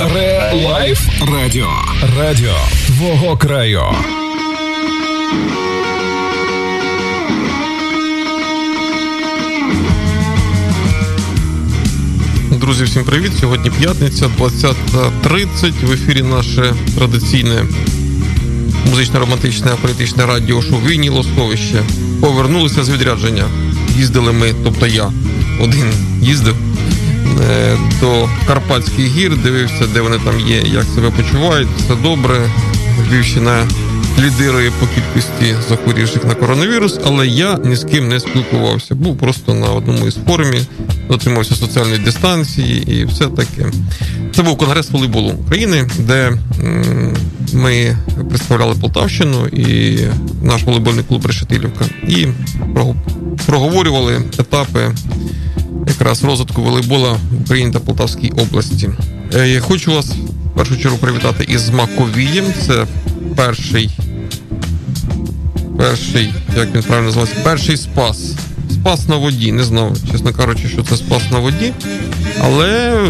Ре Лайф Радіо. Радіо твого краю. Друзі, всім привіт! Сьогодні п'ятниця, 20.30. В ефірі наше традиційне музично-романтичне політичне радіо шоу Війні Лосковище. Повернулися з відрядження. Їздили ми, тобто я один їздив до Карпатських гір, дивився, де вони там є, як себе почувають. Все добре. Львівщина лідирує по кількості захворівших на коронавірус, але я ні з ким не спілкувався. Був просто на одному із форумів, дотримався соціальної дистанції і все таке. Це був конгрес волейболу України, де ми представляли Полтавщину і наш волейбольний клуб Решетилівка. І проговорювали етапи якраз розвитку волейбола Україні та Полтавській області. Е, я хочу вас в першу чергу привітати із Маковієм. Це перший перший, як він правильно називається, перший спас. Спас на воді. Не знав, чесно кажучи, що це спас на воді. Але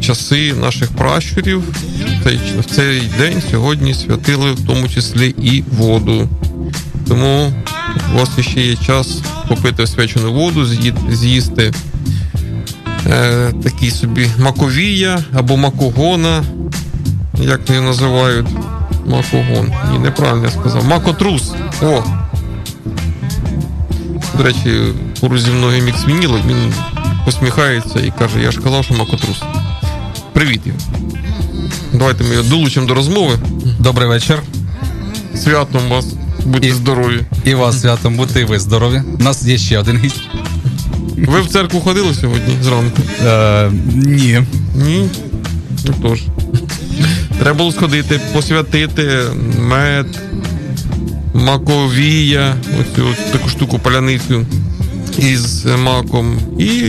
часи наших пращурів в цей день сьогодні святили в тому числі і воду. Тому у вас ще є час попити освячену воду, з'їсти е, такий собі маковія або макогона, як її називають. Макогон. Ні, неправильно я сказав. Макотрус. О! До речі, поруч зі мною мікс вініло, він посміхається і каже, я ж казав, що макотрус. Привіт. Давайте ми його долучимо до розмови. Добрий вечір. Святом вас. Будьте здорові. І вас святом, будьте і ви здорові. У нас є ще один гість. Ви в церкву ходили сьогодні зранку? Е, Ні. Ні? Ну тож. Треба було сходити, посвятити мед, маковія, оцю таку штуку паляницю із маком. І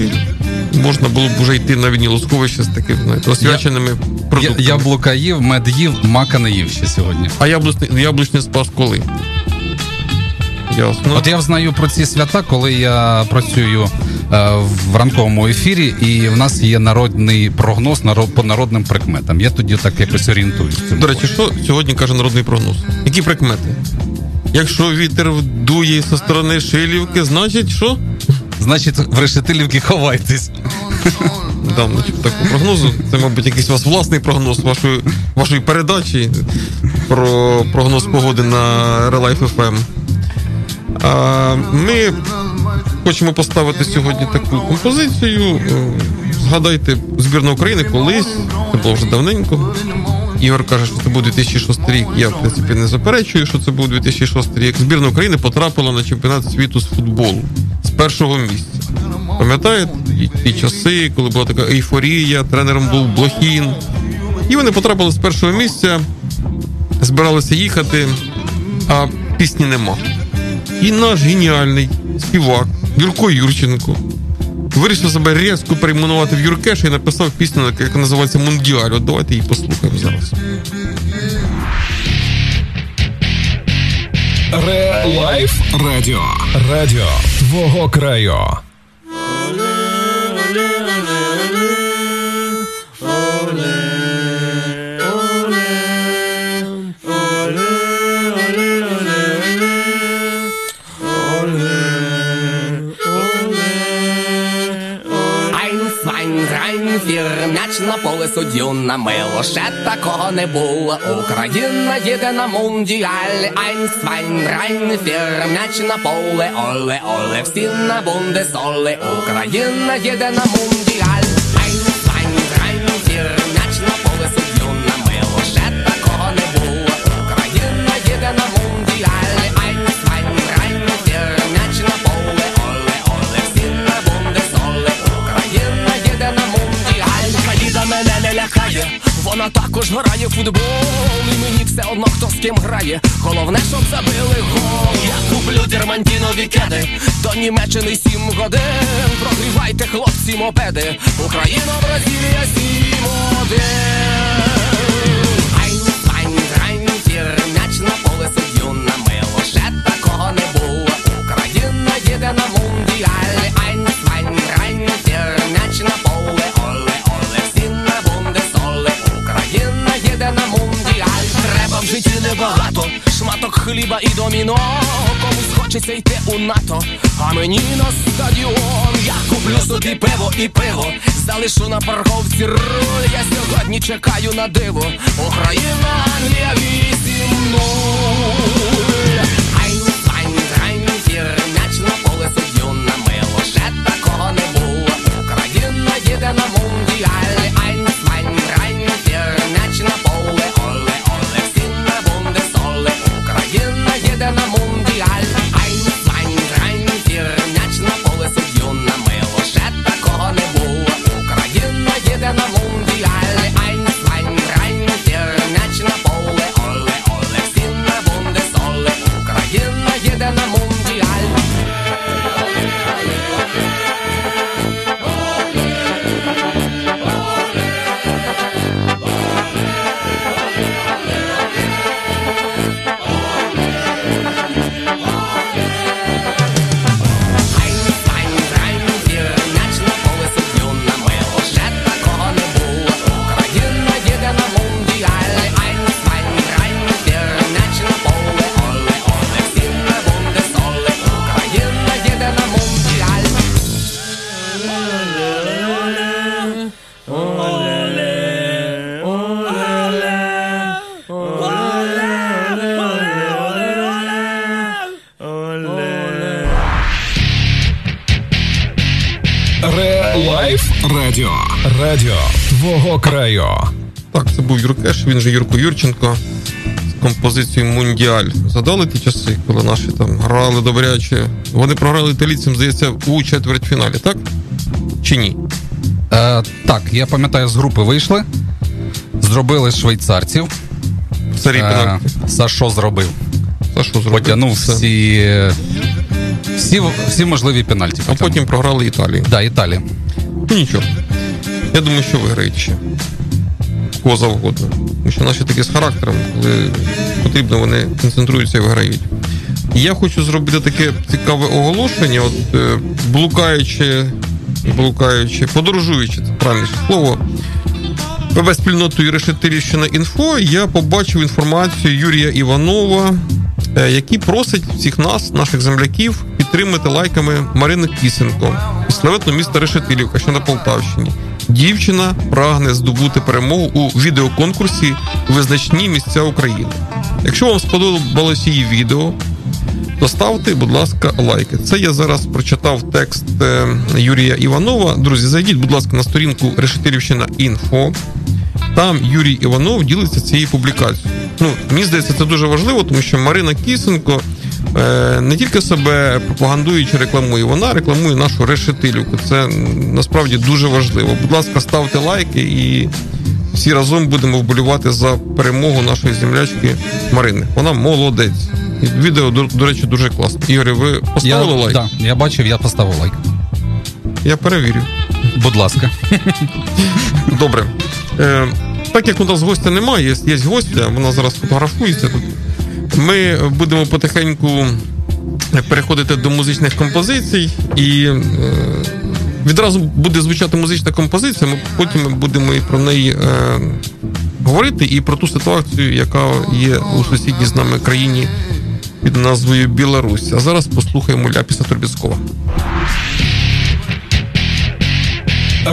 можна було б вже йти на вінілосховище з таким знаєте, освяченими я. Яблука їв, мед їв, мака не їв ще сьогодні. А яблучний, яблучний спас коли? Ясно. От я знаю про ці свята, коли я працюю е, в ранковому ефірі, і в нас є народний прогноз народ, по народним прикметам. Я тоді так якось орієнтуюсь. До речі, що сьогодні каже народний прогноз? Які прикмети? Якщо вітер дує зі сторони шилівки, значить що? Значить, в решетилівки ховайтесь. Да, значить, такого прогнозу. Це, мабуть, якийсь у вас власний прогноз вашої вашої передачі про прогноз погоди на Relife FM. Ми хочемо поставити сьогодні таку композицію. Згадайте збірну України колись, це було вже давненько. Ігор каже, що це був 2006 рік. Я в принципі не заперечую, що це був 2006 рік. Збірна України потрапила на чемпіонат світу з футболу з першого місця. Пам'ятаєте ті часи, коли була така ейфорія, тренером був Блохін. І вони потрапили з першого місця, збиралися їхати, а пісні нема. І наш геніальний співак Юрко Юрченко вирішив себе різко перейменувати в Юркеш і написав пісню, яка називається Мундіаль. От давайте її послухаємо зараз. Реалайф Радіо. Радіо твого краю. Мило, суддю на мило, ще такого не було. Україна їде на мундіаль, Eins, zwei, drei, vier, м'яч на поле, оле, оле, всі на бундесоле. Україна їде на мундіаль, вона також грає в футбол, і мені все одно хто з ким грає. Головне, щоб забили гол. Я куплю дермантінові кеди, до Німеччини сім годин. Прогрівайте, хлопці, мопеди. Україна, Бразилія, сім один. Ein, ein, vier, м'яч на поле суддю на мило. Ще такого не було. Україна їде на мундіаль. Ein, ein, ein, vier, м'яч на поле, прийде на мундіаль. Треба в житті небагато, шматок хліба і доміно. Комусь хочеться йти у НАТО, а мені на стадіон. Я куплю собі пиво і пиво. Залишу на парковці руль. Я сьогодні чекаю на диво. Україна Англія 8-0 це він же Юрко Юрченко з композицією Мундіаль. Задали ті часи, коли наші там грали добряче. Вони програли італійцям, здається, у четвертьфіналі, так? Чи ні? Е, так, я пам'ятаю, з групи вийшли, зробили швейцарців. Е. Сашо зробив. За що зробив? Потягнув Все. всі, всі, всі можливі пенальті. А потім програли Італії. Да, Італія. Ну нічого. Я думаю, що виграють ще. Кого завгодно. Тому що наші такі з характером, коли потрібно, вони концентруються і виграють. Я хочу зробити таке цікаве оголошення, от е, блукаючи, блукаючи, подорожуючи, це правильніше слово. ПВ спільнотою Решетилівщина інфо я побачив інформацію Юрія Іванова, е, який просить всіх нас, наших земляків, підтримати лайками Марину Кісенко із славетного міста Решетилівка, що на Полтавщині. Дівчина прагне здобути перемогу у відеоконкурсі Визначні місця України. Якщо вам сподобалось її відео, то ставте, будь ласка, лайки. Це я зараз прочитав текст е, Юрія Іванова. Друзі, зайдіть, будь ласка, на сторінку Решетилівщина інфо. Там Юрій Іванов ділиться цією публікацією. Ну, мені здається, це дуже важливо, тому що Марина Кісенко не тільки себе пропагандуючи рекламує, вона рекламує нашу решетилівку. Це насправді дуже важливо. Будь ласка, ставте лайки і всі разом будемо вболівати за перемогу нашої землячки Марини. Вона молодець. Відео, до, до речі, дуже класне. Ігорі, ви Я, поставили лайк? да, я бачив, я поставив лайк. Я перевірю. Будь ласка. Добре. Е, так як у нас гостя немає, є, є гостя, вона зараз фотографується тут. Ми будемо потихеньку переходити до музичних композицій, і е, відразу буде звучати музична композиція. Ми потім будемо і про неї е, говорити, і про ту ситуацію, яка є у сусідній з нами країні під назвою Білорусь. А зараз послухаємо Ляпіса Трубецкого.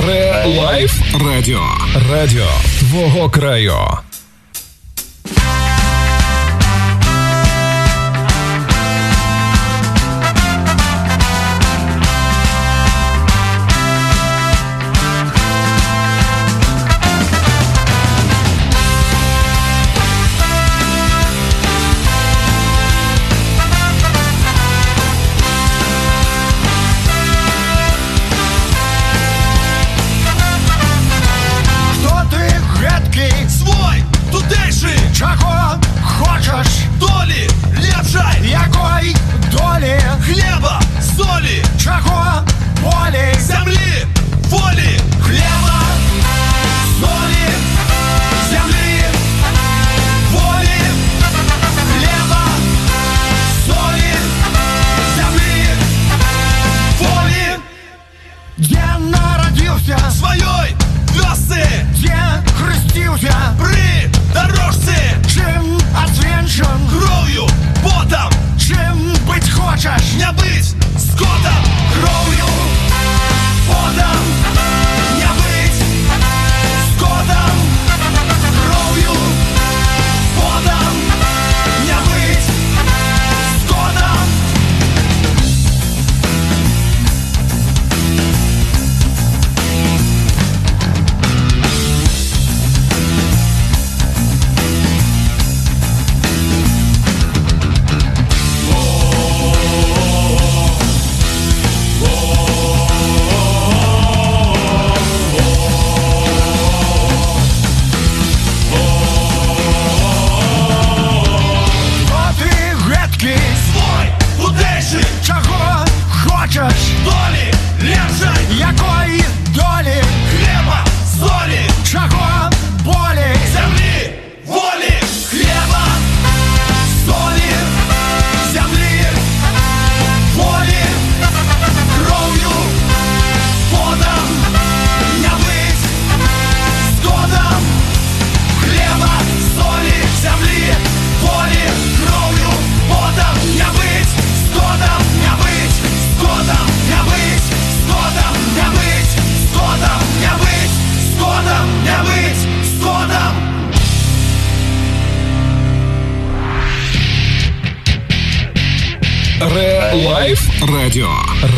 ReLife Радіо. Радіо твого краю.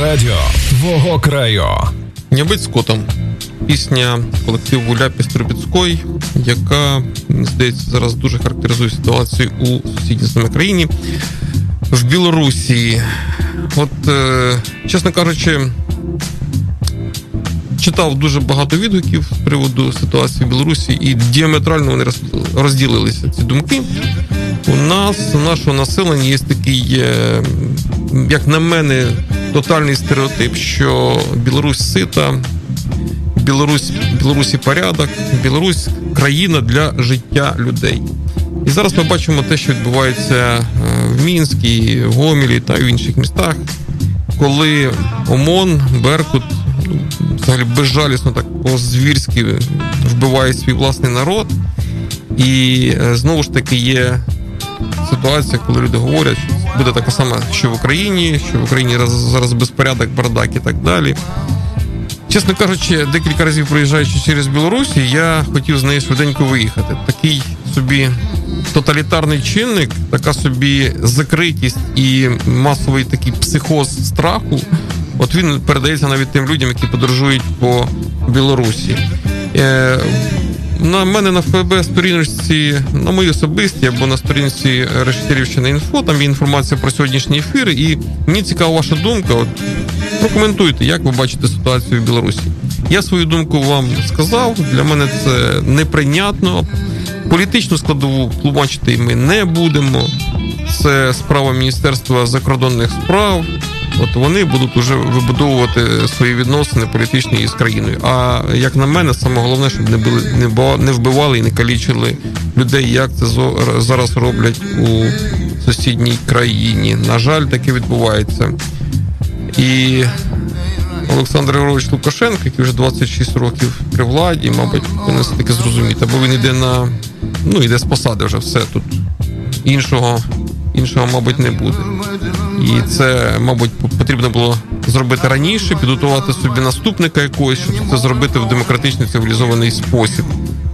Радіо. Твого краю. Не бить скотом. Пісня колективу Ляпіс Трубіцької, яка, здається, зараз дуже характеризує ситуацію у сусідній нами країні в Білорусі. От, е, чесно кажучи, читав дуже багато відгуків з приводу ситуації в Білорусі, і діаметрально вони розділилися ці думки. У нас, у нашого населення, є такий, е, як на мене, тотальний стереотип, що Білорусь сита, Білорусь, Білорусі порядок, Білорусь країна для життя людей. І зараз ми бачимо те, що відбувається е, в Мінській, Гомілі та в інших містах, коли ОМОН, Беркут взагалі безжалісно так по-звірськи вбиває свій власний народ. І е, знову ж таки є ситуація, коли люди говорять, буде така сама, що в Україні, що в Україні зараз безпорядок, бардак і так далі. Чесно кажучи, декілька разів проїжджаючи через Білорусі, я хотів з неї швиденько виїхати. Такий собі тоталітарний чинник, така собі закритість і масовий такий психоз страху. От він передається навіть тим людям, які подорожують по Білорусі. Е, на мене на ФБ сторіночці, на моїй особисті або на сторінці Решетірівщина інфо, там є інформація про сьогоднішній ефір, і мені цікава ваша думка. От Прокоментуйте, як ви бачите ситуацію в Білорусі. Я свою думку вам сказав. Для мене це неприйнятно. Політичну складову тлумачити ми не будемо. Це справа Міністерства закордонних справ. От вони будуть вже вибудовувати свої відносини політичні із країною. А як на мене, саме головне, щоб не були не не вбивали і не калічили людей, як це зараз роблять у сусідній країні. На жаль, таке відбувається. І Олександр Григорович Лукашенко, який вже 26 років при владі, мабуть, повинен таки зрозуміти, бо він йде на ну йде з посади вже все тут. Іншого, іншого, мабуть, не буде. І це, мабуть, потрібно було зробити раніше, підготувати собі наступника якогось, щоб це зробити в демократичний цивілізований спосіб,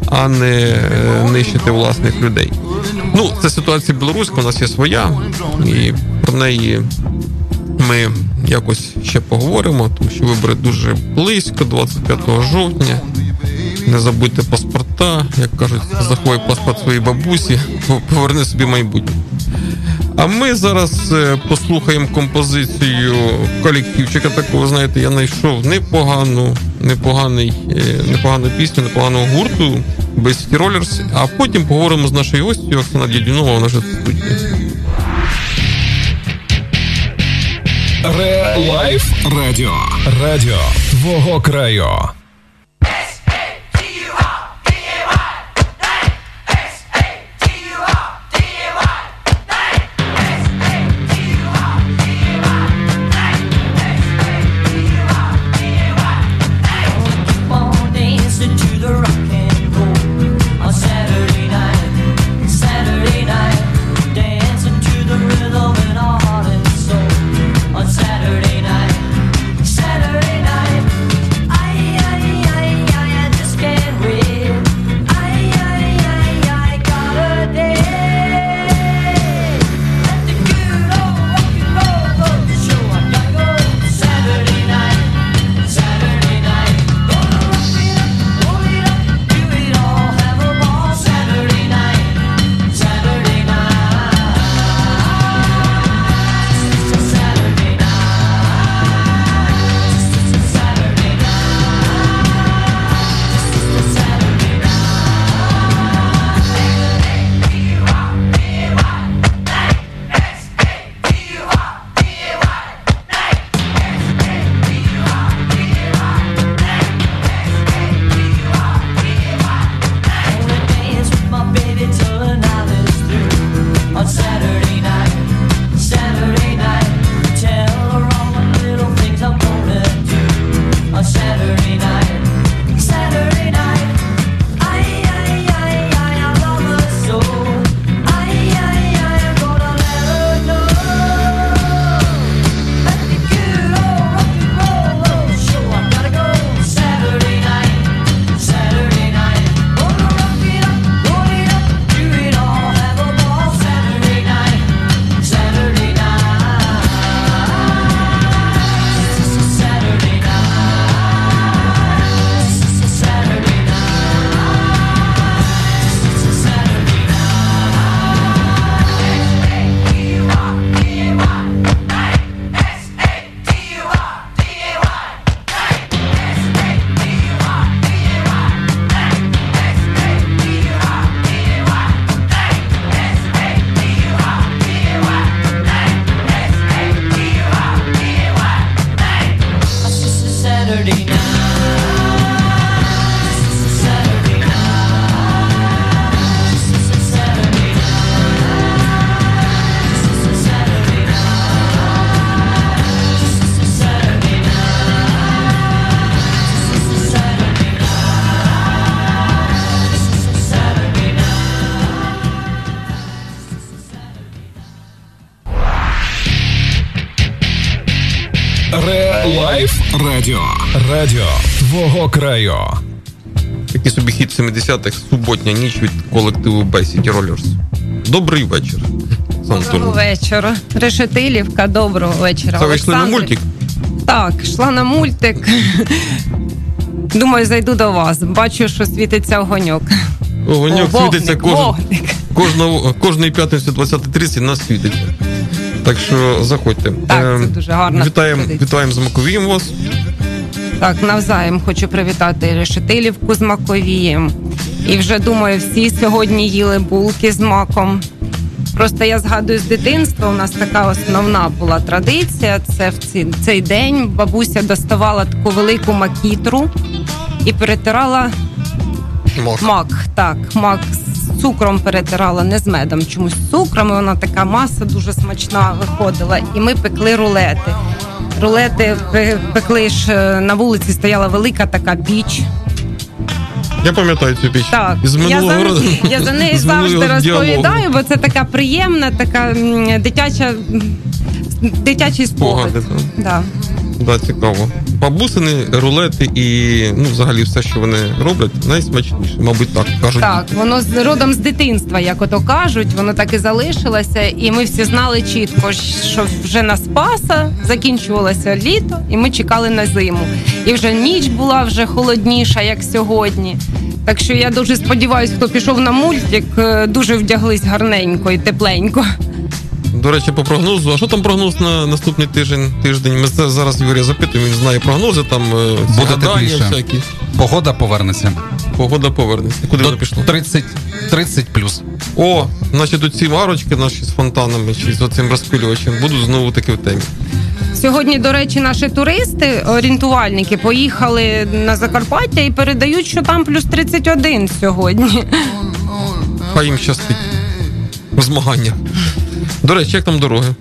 а не е, нищити власних людей. Ну, це ситуація білоруська, у нас є своя, і про неї ми якось ще поговоримо, тому що вибори дуже близько, 25 жовтня. Не забудьте паспорта, як кажуть, заховай паспорт своїй бабусі, поверни собі майбутнє. А ми зараз е, послухаємо композицію колективчика. Такого, знаєте, я знайшов непогану, непоганий, е, непогану пісню, непоганого гурту без Rollers, а потім поговоримо з нашою гостю Оксана вже в студії. Re Life Радіо. Радіо твого краю. Радіо твого краю. Такий собі хід 70-х суботня ніч від колективу City Rollers. Добрий вечір. Доброго вечора. Решетилівка, доброго вечора. Це ви йшли на мультик? Так, йшла на мультик. Думаю, зайду до вас. Бачу, що світиться огоньок. Огоньок О, світиться кожен, кожного, кожної п'ятниці 20.30 нас світиться. Так що заходьте. Так, це Ем, дуже гарна Вітаємо, вітаємо з Маковієм вас. Так, навзаєм хочу привітати Решетилівку з Маковієм. І вже думаю, всі сьогодні їли булки з маком. Просто я згадую з дитинства, у нас така основна була традиція. Це в ці- цей день бабуся доставала таку велику макітру і перетирала Мах. Мак, так, мак з цукром перетирала, не з медом, чомусь з цукром. і Вона така маса дуже смачна виходила. І ми пекли рулети. Рулети пекли ж е, на вулиці, стояла велика така піч. Я пам'ятаю цю піч. Так, Із я минулого за, року. я за неї завжди діалогу. розповідаю, бо це така приємна, така дитяча, дитячий спогад. Да. Да, цікаво. Бабусини, рулети і ну, взагалі все, що вони роблять, найсмачніше. Мабуть, так кажуть. Так, воно з родом з дитинства, як ото кажуть, воно так і залишилося. І ми всі знали чітко, що вже на Спаса закінчувалося літо, і ми чекали на зиму. І вже ніч була вже холодніша, як сьогодні. Так що я дуже сподіваюся, хто пішов на мультик, е, дуже вдяглись гарненько і тепленько. До речі, по прогнозу. А що там прогноз на наступний тиждень? тиждень? Ми це зараз Юрія запитуємо, він знає прогнози, там е, Буде тепліше. всякі. Погода повернеться. Погода повернеться. Куди вона пішла? 30, 30 плюс. О, значить, ці арочки наші з фонтанами чи з оцим розпилювачем будуть знову таки в темі. Сьогодні, до речі, наші туристи, орієнтувальники, поїхали на Закарпаття і передають, що там плюс 31 сьогодні. Хай їм щастить. У змаганнях. До речі, як там дороги?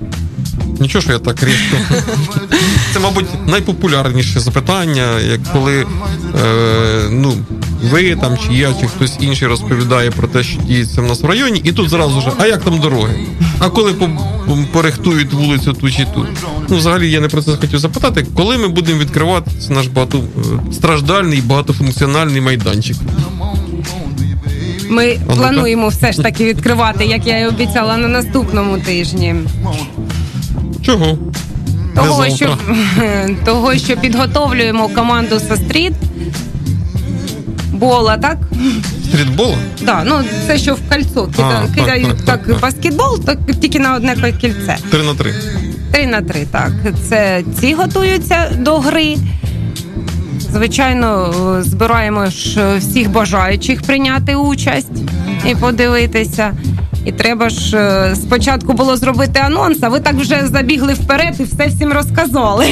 Нічого, що я так різко. Це, мабуть, найпопулярніше запитання, як коли е, ну, ви там, чи я, чи хтось інший розповідає про те, що діється в нас в районі, і тут зразу ж, а як там дороги? А коли по- по- порихтують вулицю ту чи ту? Ну, взагалі, я не про це хотів запитати, коли ми будемо відкривати наш багато, е, страждальний багатофункціональний майданчик? Ми плануємо все ж таки відкривати, як я і обіцяла на наступному тижні. Чого? Того, Не що, того, що підготовлюємо команду со стріт. Бола, так? Стрітбола? Да, ну це що в кольцо кида, А, так, кидають так, так, так, так. баскетбол, так тільки на одне кільце. Три на три. Три на три, так. Це ці готуються до гри. Звичайно, е, збираємо ж всіх бажаючих прийняти участь і подивитися. І треба ж е, спочатку було зробити анонс, а ви так вже забігли вперед і все всім розказали.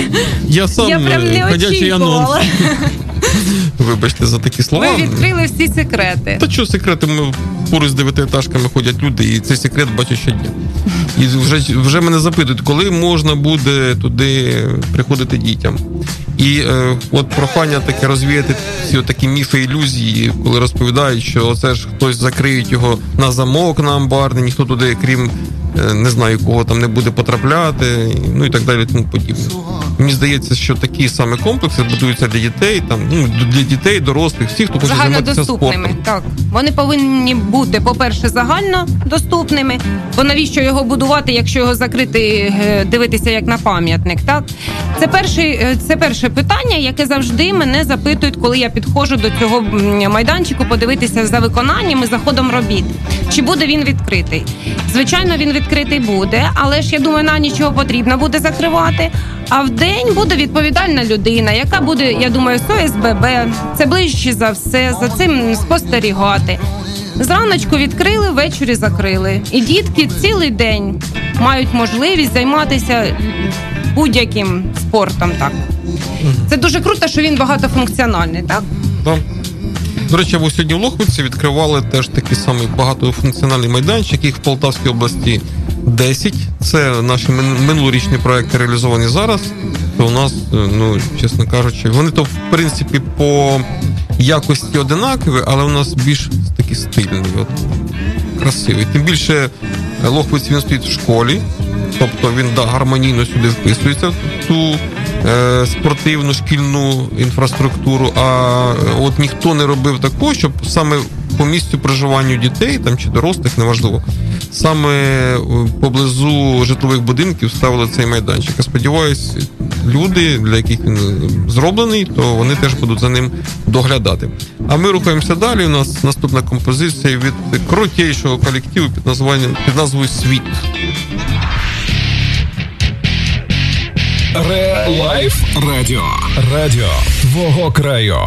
Я сам Я прям е, не ходячий анонс. Вибачте за такі слова. Ви відкрили всі секрети. Та що секрети, ми поруч з дев'ятиетажками ходять люди, і цей секрет бачу щодня. І вже, вже мене запитують, коли можна буде туди приходити дітям. І е, от прохання таке розвіяти всі такі міфи, ілюзії, коли розповідають, що це ж хтось закриють його на замок на амбарний, ніхто туди, крім не знаю, кого там не буде потрапляти, ну і так далі, тому подібне. Мені здається, що такі саме комплекси будуються для дітей, там ну для дітей, дорослих, всіх, хто хоче займатися Загальнодоступними. спортом. Так вони повинні бути, по-перше, загальнодоступними. Бо навіщо його будувати, якщо його закрити, е, дивитися як на пам'ятник? Так це перший, е, це перше питання, яке завжди мене запитують, коли я підходжу до цього майданчику, подивитися за виконанням і за ходом робіт. Чи буде він відкритий? Звичайно, він відкритий буде, але ж я думаю, на нічого потрібно буде закривати. А в день буде відповідальна людина, яка буде, я думаю, з ОСББ. Це ближче за все, за цим спостерігати. Зраночку відкрили, ввечері закрили. І дітки цілий день мають можливість займатися будь-яким спортом. Так це дуже круто, що він багатофункціональний. Так Да. До речі, ви сьогодні в Лохвиці відкривали теж такий самий багатофункціональний майданчик, їх в Полтавській області 10. Це наші минулорічні проекти реалізовані зараз. То у нас, е, ну чесно кажучи, вони то в принципі по якості одинакові, але у нас більш такі стильні, от, красиві. Тим більше е, Лохвиць він стоїть в школі, тобто він да, гармонійно сюди вписується ту спортивну шкільну інфраструктуру, а от ніхто не робив такого, щоб саме по місцю проживання дітей там чи дорослих, неважливо, саме е, поблизу житлових будинків ставили цей майданчик. Я сподіваюся, люди, для яких він е, зроблений, то вони теж будуть за ним доглядати. А ми рухаємося далі. У нас наступна композиція від крутейшого колективу під названням під назвою Світ. Ре Лайф Радіо. Радіо твого краю.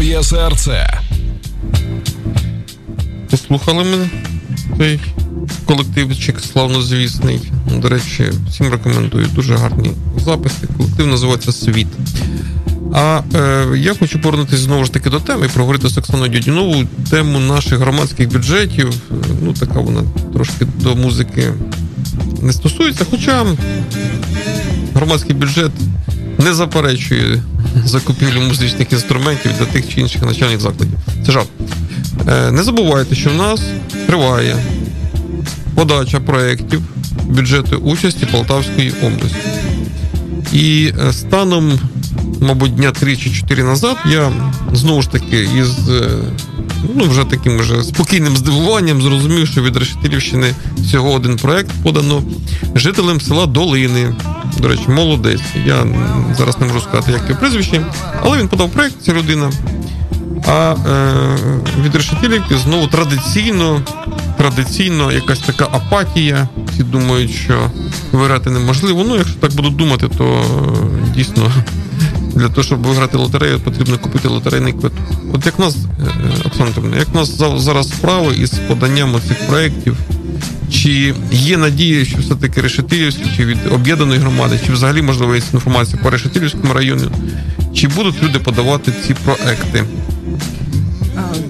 Своє серце. Послухали ми цей колективчик славнозвісний. До речі, всім рекомендую. Дуже гарні записи. Колектив називається Світ. А е, я хочу повернутися знову ж таки до теми і проговорити з Оксаною Дядюнову тему наших громадських бюджетів. Ну, така вона трошки до музики не стосується, хоча громадський бюджет не заперечує закупівлю музичних інструментів для тих чи інших навчальних закладів. Це жарт. Е, Не забувайте, що в нас триває подача проєктів бюджету участі Полтавської області. І е, станом, мабуть, дня 3 чи 4 назад я знову ж таки із е, ну, вже таким вже спокійним здивуванням зрозумів, що від Решетилівщини всього один проєкт подано жителям села Долини. До речі, молодець. Я зараз не можу сказати, як його прізвище, але він подав проєкт, ця людина. А е, від решетилівки знову традиційно, традиційно якась така апатія. Всі думають, що виграти неможливо. Ну, якщо так будуть думати, то е, дійсно для того, щоб виграти лотерею, потрібно купити лотерейний квиток. От як нас, е, Оксана Антонівна, як нас зараз справи із поданням цих проєктів, чи є надія, що все-таки Решетилівські, чи від об'єднаної громади, чи взагалі можливо є інформація по Решетилівському району, чи будуть люди подавати ці проекти?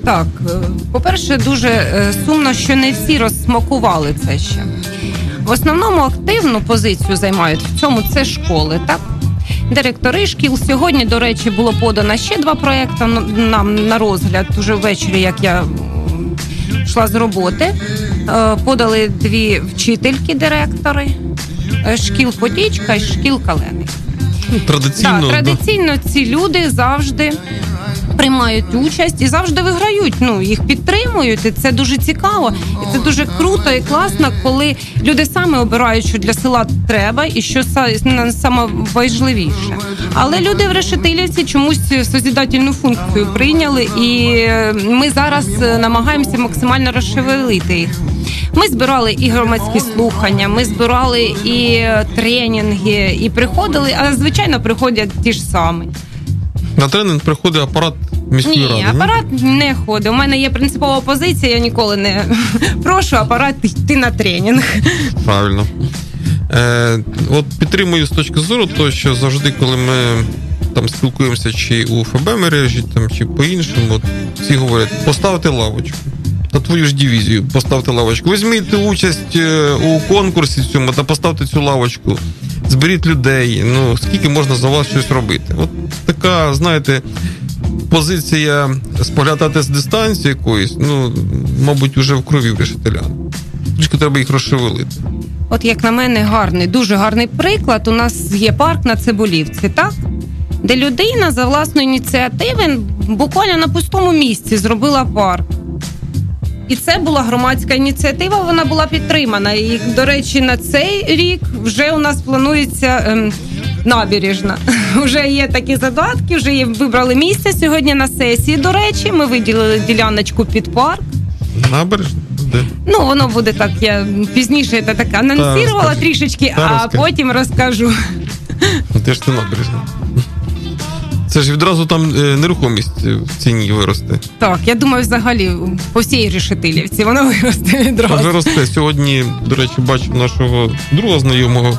Так, е, по-перше, дуже е, сумно, що не всі розсмакували це ще. В основному активну позицію займають в цьому це школи, так? Директори шкіл. Сьогодні, до речі, було подано ще два проекти нам на розгляд уже ввечері, як я йшла з роботи. Е, Подали дві вчительки директори е, шкіл Потічка і шкіл Калени. Традиційно, да. традиційно ці люди завжди приймають участь і завжди виграють. Ну їх підтримують. І це дуже цікаво, і це дуже круто і класно, коли люди саме обирають, що для села треба, і що саме важливіше. Але люди в Решетилівці чомусь созідательну функцію прийняли, і е, ми зараз е, намагаємося максимально розшевелити їх. Ми збирали і громадські слухання, ми збирали і е, тренінги, і приходили, а звичайно приходять ті ж самі. На тренінг приходить апарат міської Ні, ради. ні? апарат не ходить. У мене є принципова позиція, я ніколи не прошу апарат йти на тренінг. Правильно. Е, от підтримую з точки зору, того, що завжди, коли ми там спілкуємося чи у ФБ мережі, там, чи по-іншому, всі говорять, поставте лавочку. На твою ж дивізію поставте лавочку. Візьміть участь е, у конкурсі цьому та поставте цю лавочку. Зберіть людей. Ну, скільки можна за вас щось робити? От така, знаєте, позиція споглядати з дистанції якоїсь, ну, мабуть, уже в крові решетелян. Трішки треба їх розшевелити. От як на мене, гарний, дуже гарний приклад. У нас є парк на Цибулівці, так? Де людина за власної ініціативи буквально на пустому місці зробила парк. І це була громадська ініціатива, вона була підтримана. І, до речі, на цей рік вже у нас планується ем, набережна. Вже є такі задатки, вже є, вибрали місце сьогодні на сесії. До речі, ми виділили діляночку під парк. Набережна? Де? Ну, воно буде так. Я пізніше це так анонсувала розкажи. трішечки, Та а розкажи. потім розкажу. Де ж це набережна? Це ж відразу там е, нерухомість в ціні виросте. Так, я думаю, взагалі по всій решетилівці воно виросте відразу. виросте. Сьогодні, до речі, бачив нашого друга знайомого.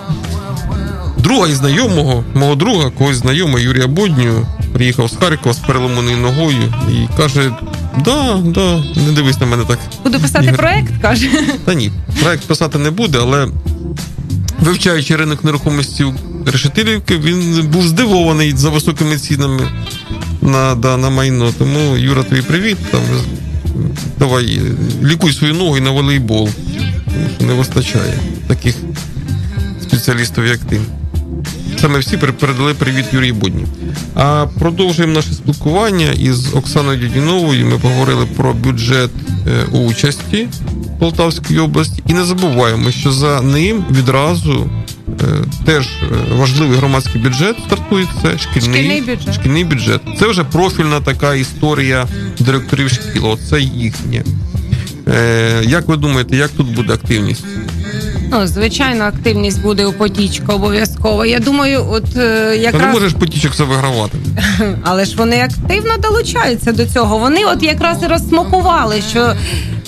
Друга і знайомого, мого друга, когось знайомого Юрія Бодню, приїхав з Харкова з переломаною ногою і каже: да, да, не дивись на мене так. Буду писати Ігор. проект, каже. Та ні, проект писати не буде, але вивчаючи ринок нерухомості Решетилівки, він був здивований за високими цінами на, да, на майно. Тому, Юра, тобі привіт. Там, давай, лікуй свою ногу і на волейбол. Тому що не вистачає таких спеціалістів, як ти. Саме всі передали привіт Юрій Будні. А продовжуємо наше спілкування із Оксаною Дідіновою. Ми поговорили про бюджет е, участі Полтавської області. І не забуваємо, що за ним відразу е, теж е, важливий громадський бюджет стартується. Шкільний, Шкільний бюджет. шкільний бюджет. Це вже профільна така історія директорів шкіл. Оце їхнє. Як ви думаєте, як тут буде активність? Ну, звичайно, активність буде у потічка обов'язково. Я думаю, от е, Та не можеш потічок це вигравати. але ж вони активно долучаються до цього. Вони от якраз і розсмакували, що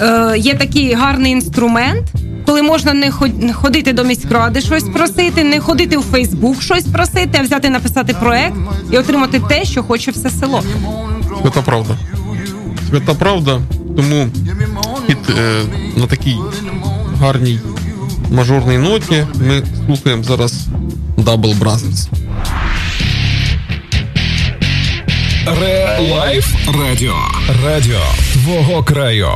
е, є такий гарний інструмент. Коли можна не ход- не ходити до міськради щось просити, не ходити у Фейсбук щось просити, а взяти написати проект і отримати те, що хоче все село. Свята правда. Свята правда. Тому під, е, на такій гарній мажорній ноті ми слухаємо зараз Double Brothers. ReLife Радіо. Радіо твого краю.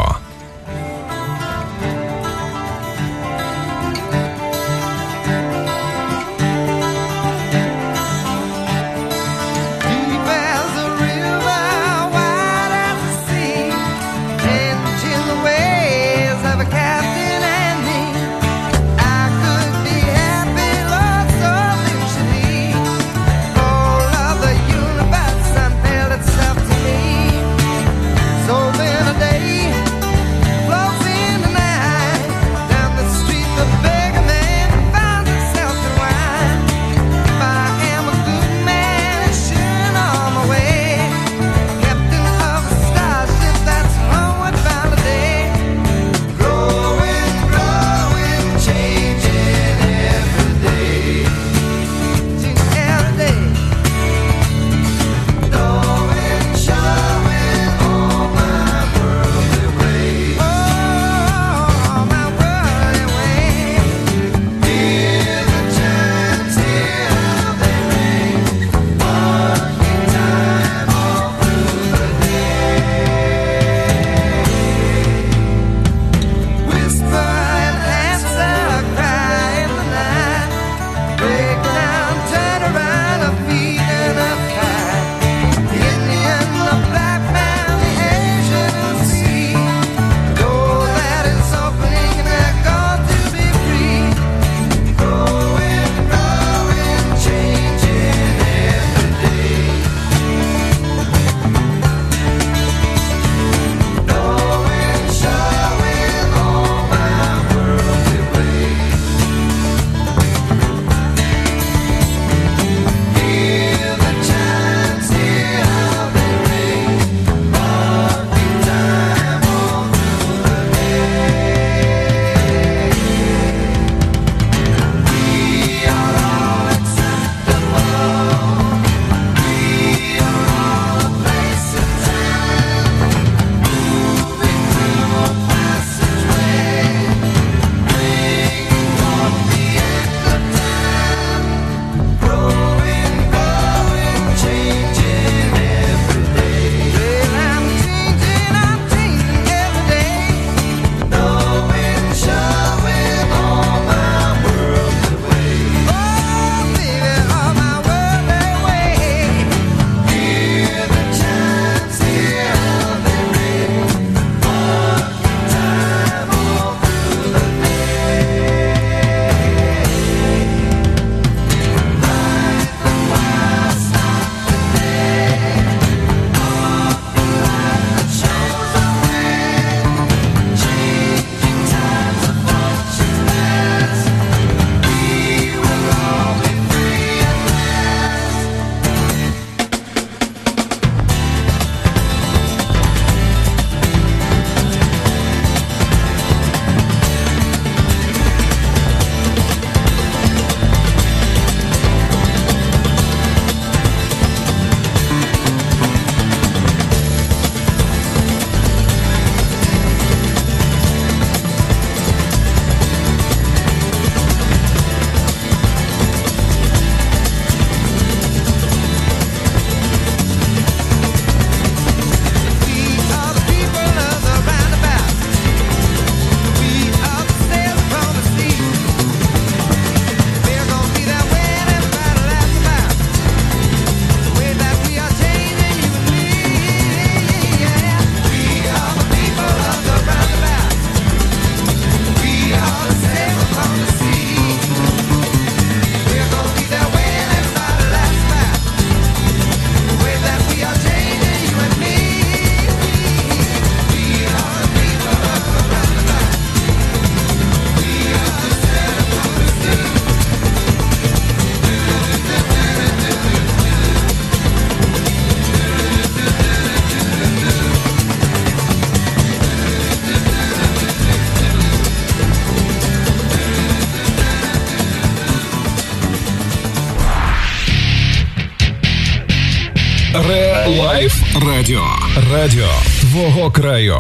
Радіо. Радіо твого краю.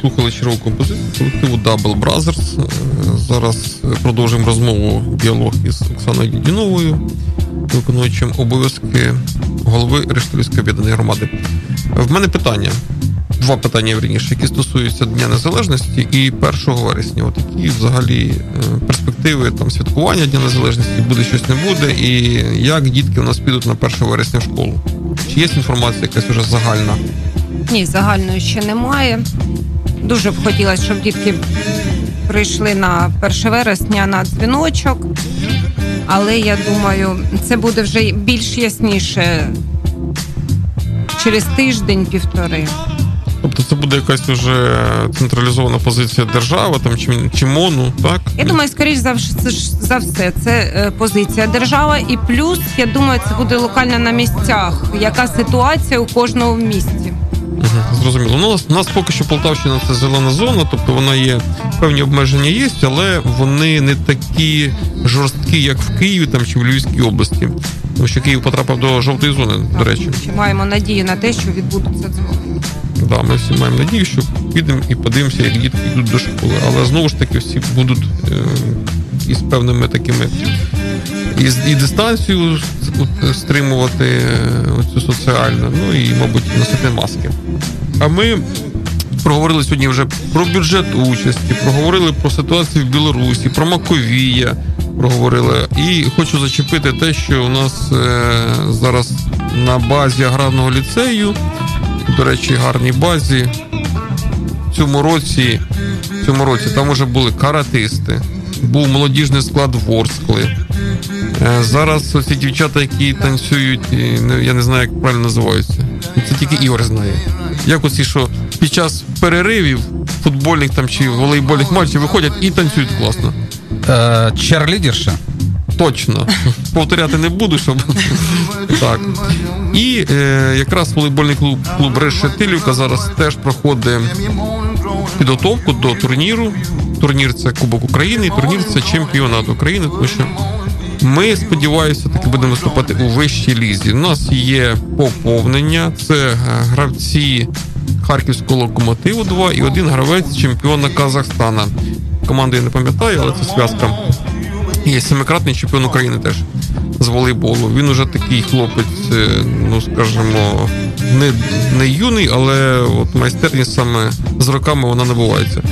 Слухали чергову композицію колективу Double Brothers. Е, Зараз продовжуємо розмову діалог із Оксаною Дідіновою, виконуючим обов'язки голови Рештилівської об'єднаної громади. В мене питання. Два питання вірніше, які стосуються Дня Незалежності і 1 вересня. От які взагалі е, перспективи там святкування Дня Незалежності, буде щось не буде, і як дітки у нас підуть на 1 вересня в школу? Чи є інформація якась уже загальна? Ні, загальної ще немає. Дуже б хотілося, щоб дітки прийшли на 1 вересня на дзвіночок. Але я думаю, це буде вже більш ясніше через тиждень-півтори. Тобто це буде якась уже централізована позиція держави там чи, чи МОНу, так? Я думаю, скоріш за, ж- за все, це е, позиція держава, і плюс, я думаю, це буде локально на місцях. Яка ситуація у кожному місті? Мгм, Зрозуміло. Ну, у нас, у нас поки що Полтавщина це зелена зона, тобто вона є певні обмеження є, але вони не такі жорсткі, як в Києві там чи в Львівській області. Тому що Київ потрапив до жовтої зони, до речі. Чи маємо надію на те, що відбудуться дзвони? Да, ми всі маємо надію, що підемо і подивимося, як дітки йдуть до школи. Але знову ж таки всі будуть е, із певними такими і, і дистанцію стримувати е, оцю соціальну, ну і, мабуть, носити маски. А ми проговорили сьогодні вже про бюджет участі, проговорили про ситуацію в Білорусі, про Маковія проговорили. І хочу зачепити те, що у нас е, зараз на базі аграрного ліцею, до речі, гарній базі, в цьому році, в цьому році там вже були каратисти, був молодіжний склад Ворскли. Е, Зараз оці дівчата, які танцюють, ну, я не знаю, як правильно називаються. Це тільки Ігор знає. Як оці, що під час переривів футбольних там чи волейбольних матчів виходять і танцюють класно. Е, черлідерша. Точно. Повторяти не буду, щоб так. І е, якраз волейбольний клуб, клуб Решетилівка зараз теж проходить підготовку до турніру. Турнір це Кубок України, і турнір це чемпіонат України, тому що ми сподіваюся, таки будемо виступати у вищій лізі. У нас є поповнення, це е, гравці Харківського локомотиву 2 і один гравець чемпіона Казахстана. Команду я не пам'ятаю, але це зв'язка. Є семикратний чемпіон України теж з волейболу. Він уже такий хлопець, е, ну скажімо, не, не юний, але от майстерність саме з роками вона набувається.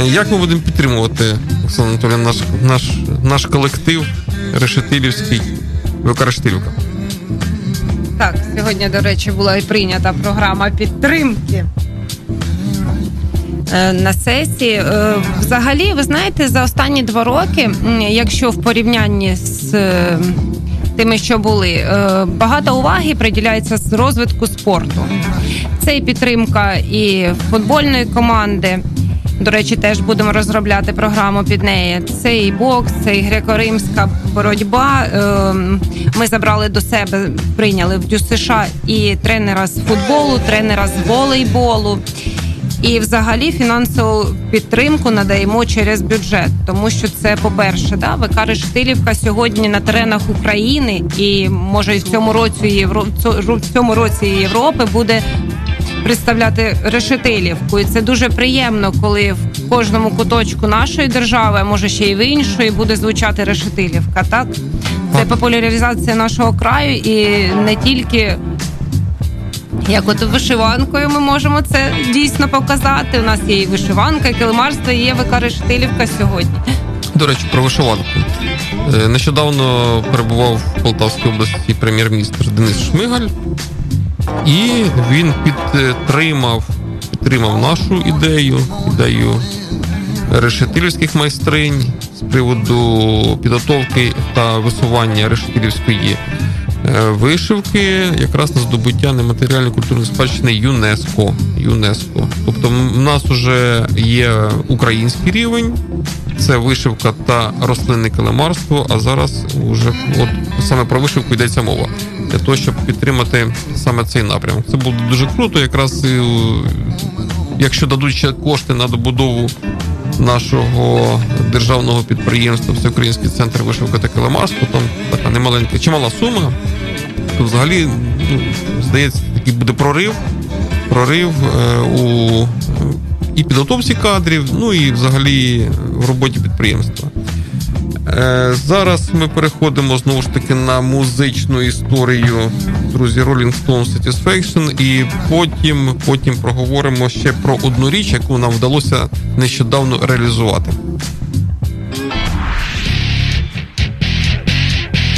Е, Як ми будемо підтримувати, Оксана Анатолійовна, наш, наш, наш колектив Решетилівський ВК? Так, сьогодні, до речі, була і прийнята програма підтримки. Е, На сесії Е, взагалі, ви знаєте, за останні два роки, якщо в порівнянні з е, тими, що були, багато уваги приділяється з розвитку спорту. Це і підтримка і футбольної команди. До речі, теж будемо розробляти програму під неї. Це і бокс, це і греко-римська боротьба. Ми забрали до себе, прийняли в ДЮСШ і тренера з футболу, тренера з волейболу. І взагалі фінансову підтримку надаємо через бюджет, тому що це, по-перше, да, ВК Рештилівка сьогодні на теренах України і може і в цьому році Євро... в цьому році Європи буде представляти решетилівку. І це дуже приємно, коли в кожному куточку нашої держави, а може ще й в іншої, буде звучати решетилівка. Так це популяризація нашого краю і не тільки. Як от вишиванкою ми можемо це дійсно показати. У нас є і вишиванка, і килимарство, і є ВК сьогодні. До речі, про вишиванку. Е, Нещодавно перебував в Полтавській області прем'єр-міністр Денис Шмигаль, і він підтримав, підтримав нашу ідею, ідею решетилівських майстринь з приводу підготовки та висування решетилівської вишивки якраз на здобуття нематеріальної культурної спадщини ЮНЕСКО. ЮНЕСКО. Тобто в нас вже є український рівень, це вишивка та рослинне килимарство, а зараз вже от саме про вишивку йдеться мова. Для того, щоб підтримати саме цей напрямок. Це буде дуже круто, якраз якщо дадуть ще кошти на добудову нашого державного підприємства Всеукраїнський центр вишивки та килимарства, там така немаленька, чимала сума то взагалі ну, здається, такий буде прорив, прорив е, у і підготовці кадрів, ну і взагалі в роботі підприємства. Е, зараз ми переходимо знову ж таки на музичну історію, друзі, Rolling Stone Satisfaction, і потім, потім проговоримо ще про одну річ, яку нам вдалося нещодавно реалізувати.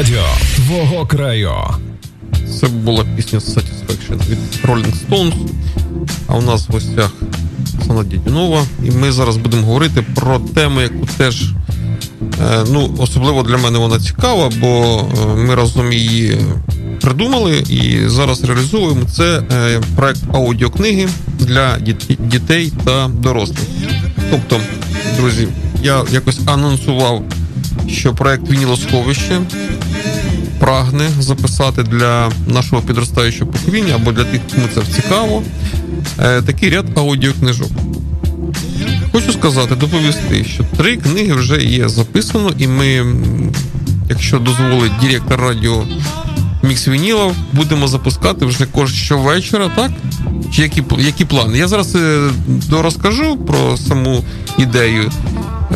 Радіо твого краю. Це була пісня Satisfaction від Rolling Stones. А у нас в гостях сана Дідюнова. І ми зараз будемо говорити про тему, яку теж е, ну, особливо для мене вона цікава, бо е, ми разом її придумали і зараз реалізовуємо. Це е, проект аудіокниги для дітей та дорослих. Тобто, друзі, я якось анонсував, що проект Вінілосховище прагне записати для нашого підростаючого покоління або для тих, кому це цікаво, е, такий ряд аудіокнижок. Хочу сказати, доповісти, що три книги вже є записано, і ми, якщо дозволить директор радіо Мікс Вінілов, будемо запускати вже кожен щовечора, так? Чи які які плани? Я зараз е, розкажу про саму ідею.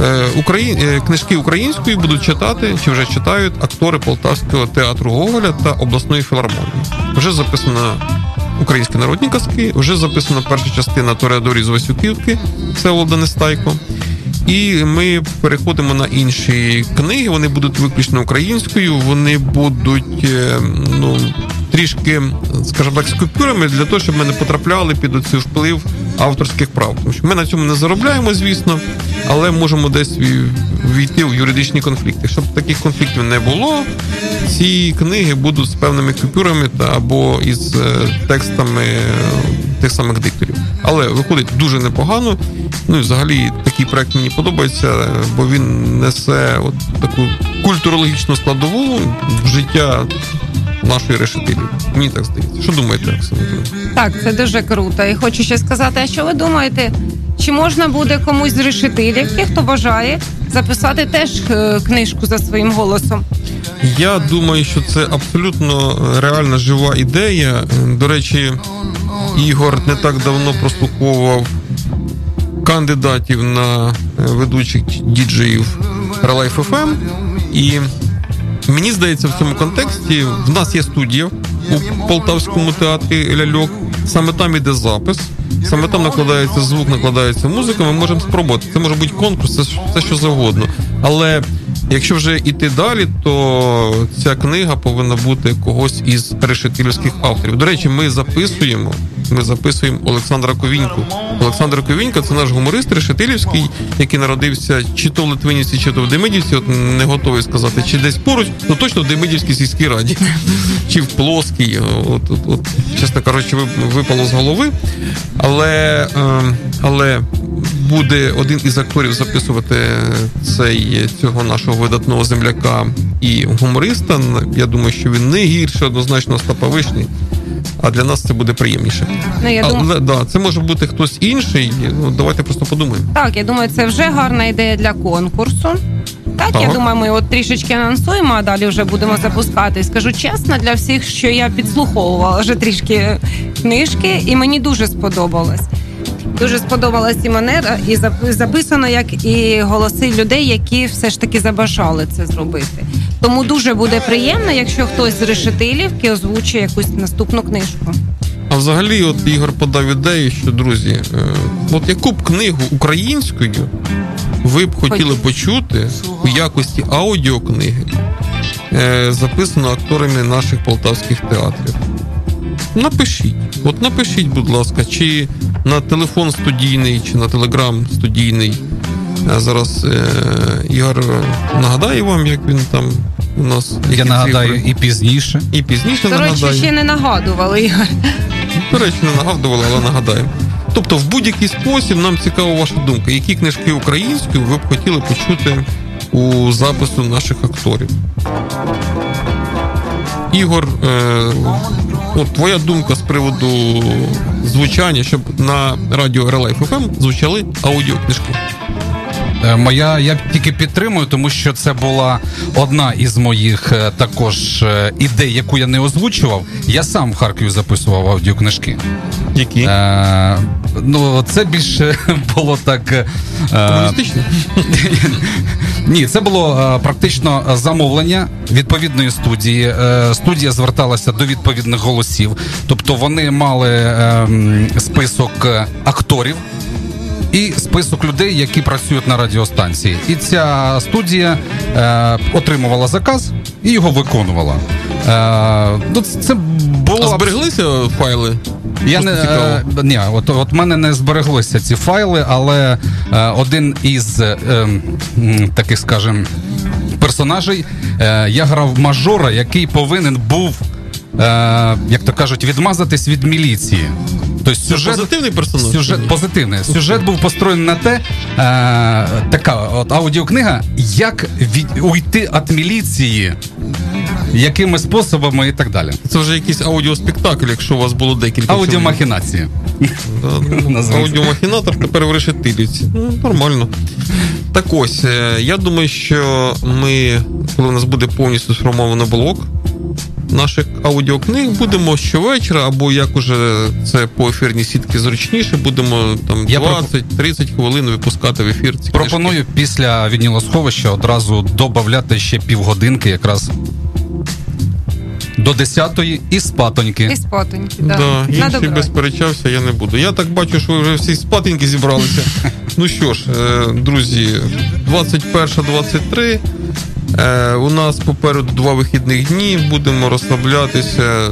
Е, Украї... е, Книжки українською будуть читати чи вже читають актори Полтавського театру Гоголя та обласної філармонії. Вже записана українські народні казки, вже записана перша частина Тореадорі з Васюківки Всеволода Нестайко. І ми переходимо на інші книги. Вони будуть виключно українською. Вони будуть е, ну трішки, скажімо так, з купюрами для того, щоб ми не потрапляли під оцей вплив авторських прав. Тому що ми на цьому не заробляємо, звісно, але можемо десь ві- війти в юридичні конфлікти. Щоб таких конфліктів не було, ці книги будуть з певними купюрами та або із е, текстами тих самих дикторів. Але виходить дуже непогано. Ну і взагалі такий проект мені подобається, бо він несе от таку культурологічну складову в життя нашої решетилі. Мені так здається. Що думаєте, Оксана? Так, це дуже круто. І хочу ще сказати, а що ви думаєте? Чи можна буде комусь з решетилівки, хто бажає, записати теж е, книжку за своїм голосом? Я думаю, що це абсолютно реальна жива ідея. До речі, Ігор не так давно прослуховував кандидатів на е, ведучих діджеїв Relife FM. І мені здається, в цьому контексті в нас є студія у Полтавському театрі Ляльок. Саме там іде запис. Саме там накладається звук, накладається музика. Ми можемо спробувати. Це може бути конкурс, це все що завгодно. Але якщо вже йти далі, то ця книга повинна бути когось із решетилівських авторів. До речі, ми записуємо. Ми записуємо Олександра Ковіньку. Олександр Ковінька це наш гуморист решетилівський, який народився чи то в Литвинівці, чи то в Демидівці. От не готовий сказати, чи десь поруч, ну точно в Демидівській сільській раді, чи в Плоскій. От, от, от, чесно кажучи, випало з голови. Але, ем, але буде один із акторів записувати цей цього нашого видатного земляка і гумориста. Я думаю, що він не гірше однозначно Остапа Вишні. А для нас це буде приємніше. Ну я думаю, Але да, це може бути хтось інший. Ну давайте просто подумаємо. так, я думаю, це вже гарна ідея для конкурсу. Так, я думаю, ми от трішечки анонсуємо, а далі вже будемо запускати. Скажу чесно для всіх, що я підслуховувала вже трішки книжки, і мені дуже сподобалось. Дуже сподобалась і манера, і записано, як і голоси людей, які все ж таки забажали це зробити. Тому дуже буде приємно, якщо хтось з решетилівки озвучує якусь наступну книжку. А взагалі, от Ігор подав ідею, що друзі, е, от яку б книгу українською ви б хотіли почути у якості аудіокниги, е, записано акторами наших полтавських театрів. Напишіть, от напишіть, будь ласка, чи на телефон студійний, чи на телеграм студійний. А зараз е, Ігор нагадає вам, як він там у нас. які Я нагадаю цифри. і пізніше. і пізніше До речі, ще не нагадували Ігор. До речі, не нагадували, але нагадаємо. Тобто, в будь-який спосіб нам цікава ваша думка, які книжки українською ви б хотіли почути у запису наших акторів. Ігор, е, от твоя думка з приводу звучання, щоб на радіо ReLife FM звучали аудіокнижки. Е, Моя я тільки підтримую, тому що це була одна із моїх е, також е, ідей, яку я не озвучував. Я сам в Харкові записував аудіокнижки. Які? Е, ну, це більше було так. е, Ні, це було е, практично замовлення відповідної студії. Е, студія зверталася до відповідних голосів, тобто вони мали е, список акторів. І список людей, які працюють на радіостанції, і ця студія е, отримувала заказ і його виконувала. Е, ну, це- було А збереглися файли? я Просто не цікаво. е, ні, от от мене не збереглися ці файли, але е, один із е, таких, скажем, персонажей е, я грав мажора, який повинен був, е, як то кажуть, відмазатись від міліції. Тобто сюжет, позитивний персонаж? Сюжет позитивний. Сюжет був построєний на те, е, така от аудіокнига, як від, уйти від міліції, якими способами і так далі. Це вже якийсь аудіоспектакль, якщо у вас було декілька. Аудіомахінації. Аудіомахінатор тепер в решетилівці. Ну, нормально. Так ось, е, я думаю, що ми, коли у нас буде повністю сформований блок наших аудіокниг, будемо щовечора, або як уже це по ефірній сітки зручніше, будемо там 20-30 хвилин випускати в ефір. Ці книжки. Пропоную після віднілосховища одразу додати ще півгодинки якраз до 10-ї і спатоньки. І спатоньки, да. Да, На інший добраніч. би сперечався, я не буду. Я так бачу, що ви вже всі спатеньки зібралися. Ну що ж, е, друзі, 21-23. Е, У нас попереду два вихідних дні. Будемо розслаблятися,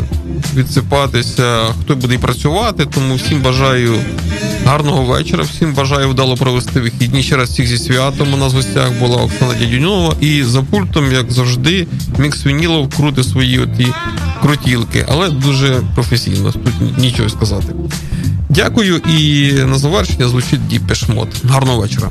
відсипатися. Хто буде працювати, тому всім бажаю гарного вечора. Всім бажаю вдало провести вихідні. Ще раз всіх зі святом. У нас в гостях була Оксана Дядюнова. І за пультом, як завжди, Мікс Вінілов крути свої оті крутілки, але дуже професійно. Тут нічого сказати. Дякую і на завершення звучить Depeche Mode. Гарного вечора.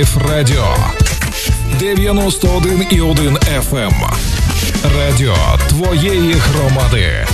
Real Радіо 91,1 FM. Радіо твоєї громади.